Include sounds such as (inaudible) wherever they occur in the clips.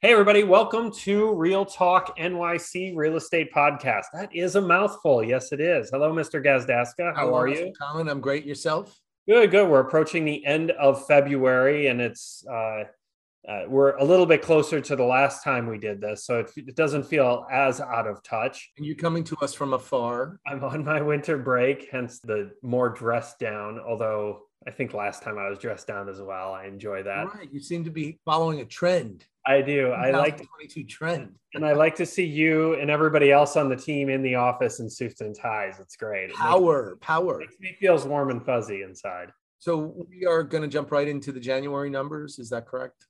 Hey, everybody, welcome to Real Talk NYC Real Estate Podcast. That is a mouthful. Yes, it is. Hello, Mr. Gazdaska. How Hello, are you? Colin, I'm great. Yourself? Good, good. We're approaching the end of February, and it's uh, uh, we're a little bit closer to the last time we did this, so it, it doesn't feel as out of touch. And you're coming to us from afar. I'm on my winter break, hence the more dressed down. Although I think last time I was dressed down as well. I enjoy that. Right. You seem to be following a trend. I do. I like the twenty two trend. and I like to see you and everybody else on the team in the office in suits and ties. It's great. It makes- Power, power. makes me feels warm and fuzzy inside. So we are going to jump right into the January numbers. Is that correct?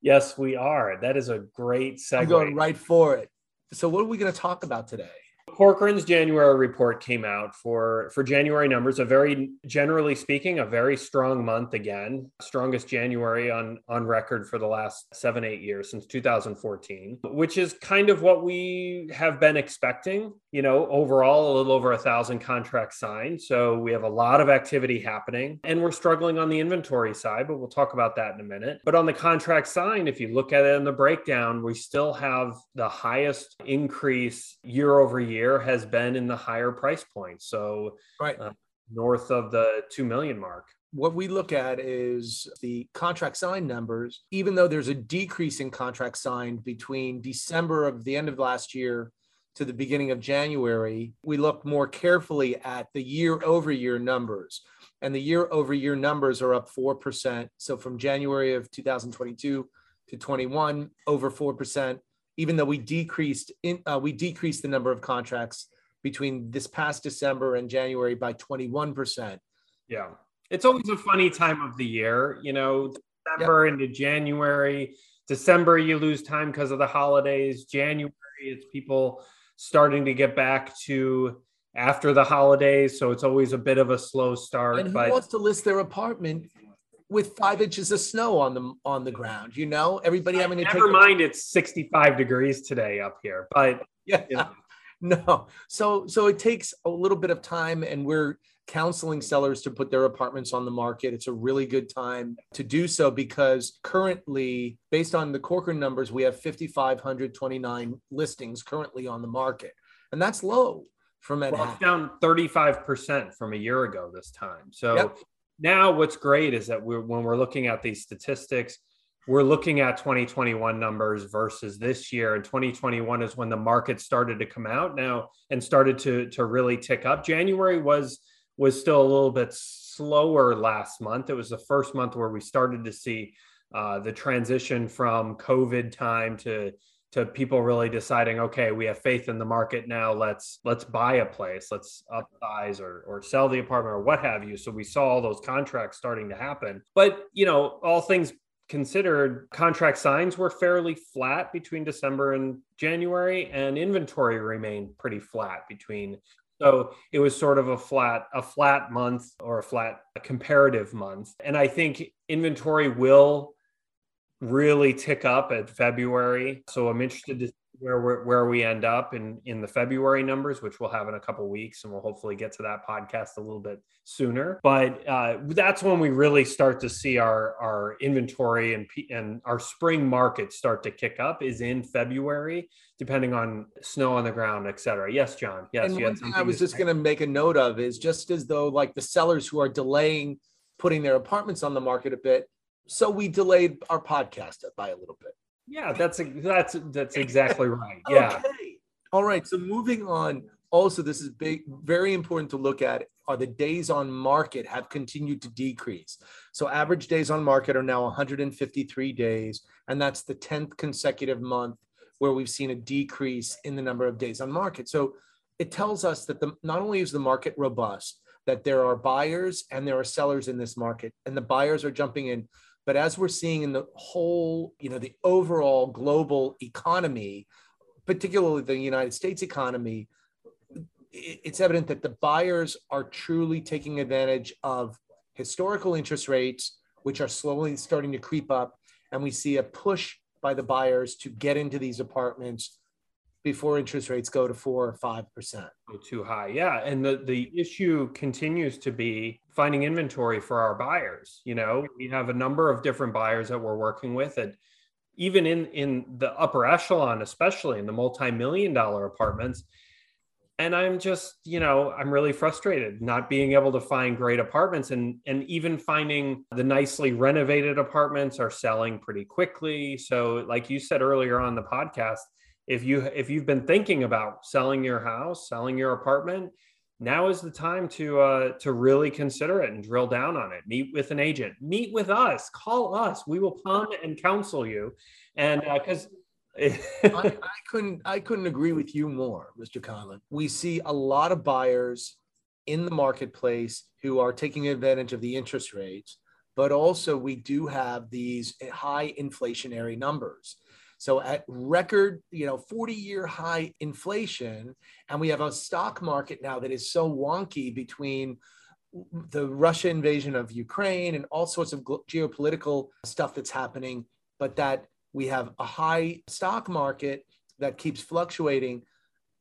Yes, we are. That is a great I'm segue. going right for it. So what are we going to talk about today? Corcoran's January report came out for for January numbers. A very generally speaking, a very strong month again, strongest January on on record for the last seven eight years since 2014, which is kind of what we have been expecting. You know, overall, a little over a thousand contracts signed, so we have a lot of activity happening, and we're struggling on the inventory side, but we'll talk about that in a minute. But on the contract signed, if you look at it in the breakdown, we still have the highest increase year over year has been in the higher price points. So Right. Uh, north of the 2 million mark. What we look at is the contract signed numbers, even though there's a decrease in contract signed between December of the end of last year to the beginning of January, we look more carefully at the year over year numbers. And the year over year numbers are up 4%. So from January of 2022 to 21, over 4%, even though we decreased in uh, we decreased the number of contracts between this past December and January by 21%. Yeah. It's always a funny time of the year, you know, December into January. December, you lose time because of the holidays. January, it's people starting to get back to after the holidays. So it's always a bit of a slow start. And who but wants to list their apartment with five inches of snow on the on the ground? You know, everybody having to never take mind, it's 65 degrees today up here. But Yeah. you know. (laughs) No. So so it takes a little bit of time and we're counseling sellers to put their apartments on the market. It's a really good time to do so because currently based on the Corcoran numbers we have 5529 listings currently on the market. And that's low Well, Manhattan. it's down 35% from a year ago this time. So Yep. Now what's great is that we're when we're looking at these statistics, we're looking at 2021 numbers versus this year. And 2021 is when the market started to come out now and started to to really tick up. January was was still a little bit slower last month. It was the first month where we started to see uh, the transition from COVID time to to people really deciding, okay, we have faith in the market now. Let's let's buy a place, let's upsize or or sell the apartment or what have you. So we saw all those contracts starting to happen. But you know, all things considered, contract signs were fairly flat between December and January, and inventory remained pretty flat between. So it was sort of a flat, a flat month or a flat a comparative month. And I think inventory will really tick up at February. So I'm interested to see where where we end up in in the February numbers, which we'll have in a couple weeks, and we'll hopefully get to that podcast a little bit sooner. But uh, that's when we really start to see our our inventory and and our spring market start to kick up is in February, depending on snow on the ground, et cetera. Yes, John. Yes, and one thing I was just going to make a note of is just as though like the sellers who are delaying putting their apartments on the market a bit, so we delayed our podcast by a little bit. Yeah, that's that's that's exactly right. (laughs) Yeah. Okay. All right. So moving on. Also, this is big, very important to look at are the days on market have continued to decrease. So average days on market are now 153 days, and that's the 10th consecutive month where we've seen a decrease in the number of days on market. So it tells us that the not only is the market robust, that there are buyers and there are sellers in this market, and the buyers are jumping in. But as we're seeing in the whole, you know, the overall global economy, particularly the United States economy, it's evident that the buyers are truly taking advantage of historical interest rates, which are slowly starting to creep up. And we see a push by the buyers to get into these apartments before interest rates go to four or five percent. too high. Yeah, and the the issue continues to be finding inventory for our buyers. You know, we have a number of different buyers that we're working with and even in in the upper echelon especially in the multi-million dollar apartments and i'm just you know i'm really frustrated not being able to find great apartments and and even finding the nicely renovated apartments are selling pretty quickly so like you said earlier on the podcast if you if you've been thinking about selling your house selling your apartment now is the time to uh to really consider it and drill down on it meet with an agent meet with us call us we will come and counsel you and because uh, I, I, couldn't I couldn't agree with you more, Mr. Conlon. We see a lot of buyers in the marketplace who are taking advantage of the interest rates, but also we do have these high inflationary numbers. So at record, you know, 40 year high inflation, and we have a stock market now that is so wonky between the Russia invasion of Ukraine and all sorts of geopolitical stuff that's happening, but that we have a high stock market that keeps fluctuating.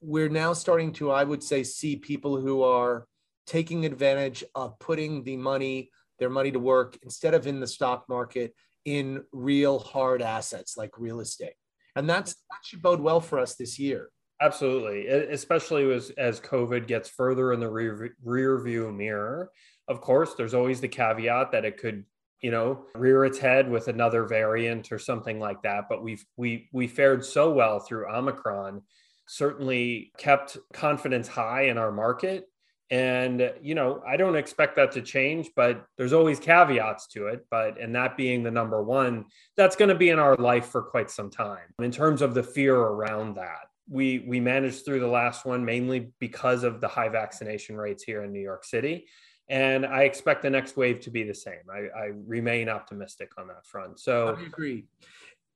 We're now starting to, I would say, see people who are taking advantage of putting the money, their money to work instead of in the stock market in real hard assets like real estate. And that's that should bode well for us this year. Absolutely, especially as as COVID gets further in the rear, rear view mirror. Of course, there's always the caveat that it could you know rear its head with another variant or something like that but we've we we fared so well through omicron certainly kept confidence high in our market and you know i don't expect that to change but there's always caveats to it but and that being the number one that's going to be in our life for quite some time in terms of the fear around that we we managed through the last one mainly because of the high vaccination rates here in new york city and I expect the next wave to be the same. I, I remain optimistic on that front. So I agree.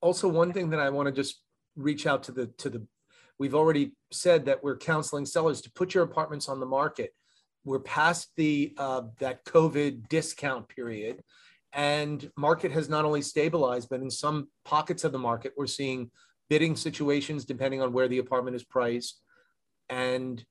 Also, one thing that I want to just reach out to the to the we've already said that we're counseling sellers to put your apartments on the market. We're past the uh, that COVID discount period, and market has not only stabilized, but in some pockets of the market, we're seeing bidding situations depending on where the apartment is priced. And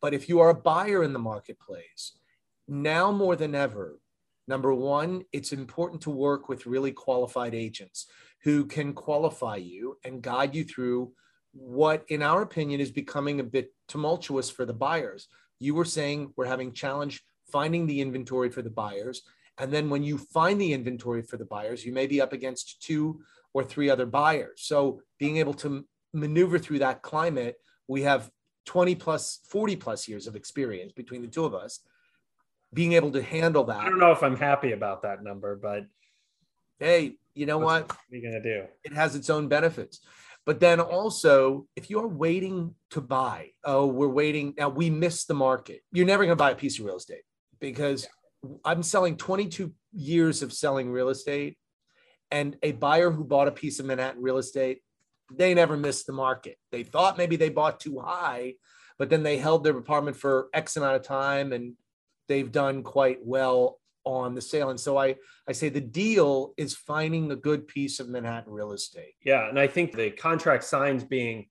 but if you are a buyer in the marketplace, now more than ever, number one, it's important to work with really qualified agents who can qualify you and guide you through what, in our opinion, is becoming a bit tumultuous for the buyers. You were saying we're having challenge finding the inventory for the buyers. And then when you find the inventory for the buyers, you may be up against two or three other buyers. So being able to maneuver through that climate, we have 20 plus, 40 plus years of experience between the two of us being able to handle that. I don't know if I'm happy about that number, but hey, you know what? What are you gonna do? It has its own benefits. But then also, if you're waiting to buy, oh, we're waiting now, we missed the market. You're never gonna buy a piece of real estate because I'm selling 22 years of selling real estate, and a buyer who bought a piece of Manhattan real estate, they never missed the market. They thought maybe they bought too high, but then they held their apartment for X amount of time and they've done quite well on the sale. And so I, I say the deal is finding a good piece of Manhattan real estate. Yeah. And I think the contract signs being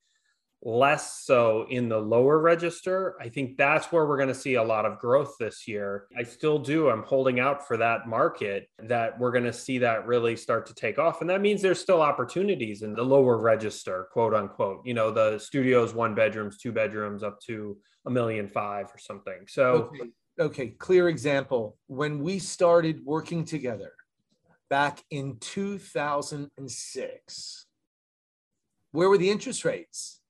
less so in the lower register, I think that's where we're going to see a lot of growth this year. I still do. I'm holding out for that market that we're going to see that really start to take off. And that means there's still opportunities in the lower register, quote unquote, you know, the studios, one bedrooms, two bedrooms up to a million five or something. So, okay okay, clear example. When we started working together back in 2006, where were the interest rates?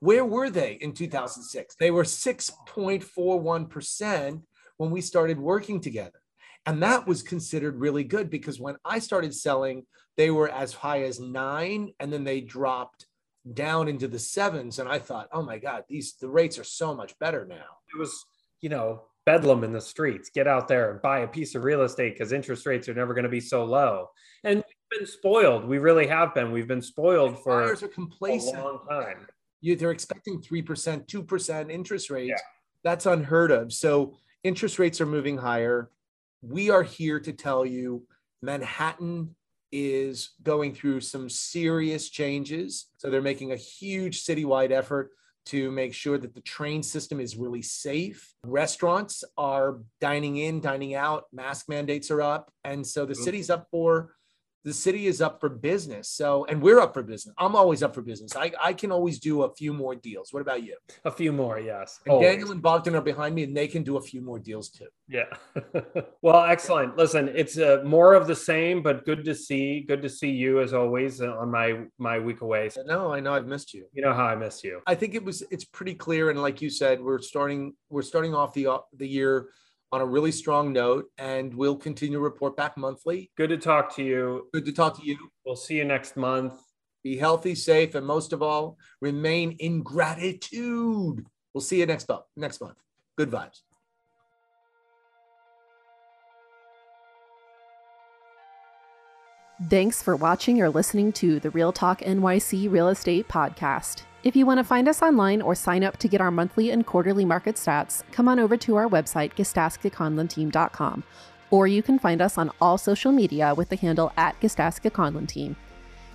Where were they in 2006? They were 6.41% when we started working together. And that was considered really good because when I started selling, they were as high as nine and then they dropped down into the sevens. And I thought, oh my God, these the rates are so much better now. It was, you know, bedlam in the streets. Get out there and buy a piece of real estate because interest rates are never going to be so low. And we've been spoiled. We really have been. We've been spoiled for buyers are complacent. a long time. You, they're expecting three percent, two percent interest rates. Yeah. That's unheard of. So interest rates are moving higher. We are here to tell you Manhattan is going through some serious changes. So they're making a huge citywide effort to make sure that the train system is really safe. Restaurants are dining in, dining out, mask mandates are up. And so the mm-hmm. city's up for the city is up for business. So, and we're up for business. I'm always up for business. I, I can always do a few more deals. What about you? A few more, yes. And Daniel and Bogdan are behind me, and they can do a few more deals too. Yeah. (laughs) well, excellent. Listen, it's uh, more of the same, but good to see. Good to see you as always uh, on my my week away. No, I know I've missed you. You know how I miss you. I think it was. It's pretty clear, and like you said, we're starting. We're starting off the uh, the year on a really strong note, and we'll continue to report back monthly. Good to talk to you. Good to talk to you. We'll see you next month. Be healthy, safe, and most of all, remain in gratitude. We'll see you next month. Next month. Good vibes. Thanks for watching or listening to the Real Talk NYC Real Estate Podcast. If you want to find us online or sign up to get our monthly and quarterly market stats, come on over to our website, GazdaskaConlon.team.com, or you can find us on all social media with the handle at Team.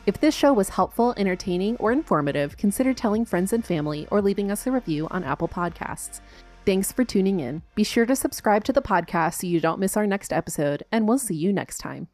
If this show was helpful, entertaining, or informative, consider telling friends and family or leaving us a review on Apple Podcasts. Thanks for tuning in. Be sure to subscribe to the podcast so you don't miss our next episode, and we'll see you next time.